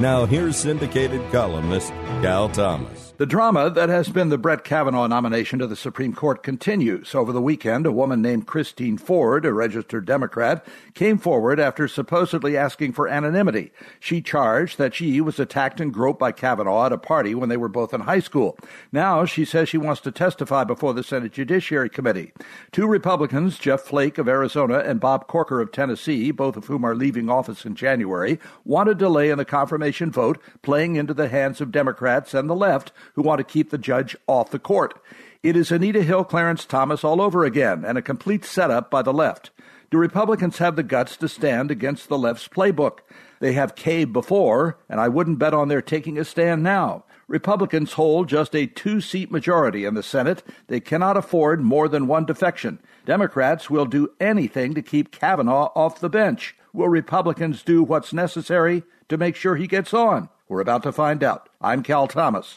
Now, here's syndicated columnist Cal Thomas. The drama that has been the Brett Kavanaugh nomination to the Supreme Court continues. Over the weekend, a woman named Christine Ford, a registered Democrat, came forward after supposedly asking for anonymity. She charged that she was attacked and groped by Kavanaugh at a party when they were both in high school. Now she says she wants to testify before the Senate Judiciary Committee. Two Republicans, Jeff Flake of Arizona and Bob Corker of Tennessee, both of whom are leaving office in January, want a delay in the confirmation vote, playing into the hands of Democrats and the left who want to keep the judge off the court. It is Anita Hill, Clarence Thomas all over again, and a complete setup by the left. Do Republicans have the guts to stand against the left's playbook? They have caved before, and I wouldn't bet on their taking a stand now. Republicans hold just a two seat majority in the Senate. They cannot afford more than one defection. Democrats will do anything to keep Kavanaugh off the bench. Will Republicans do what's necessary to make sure he gets on? We're about to find out. I'm Cal Thomas.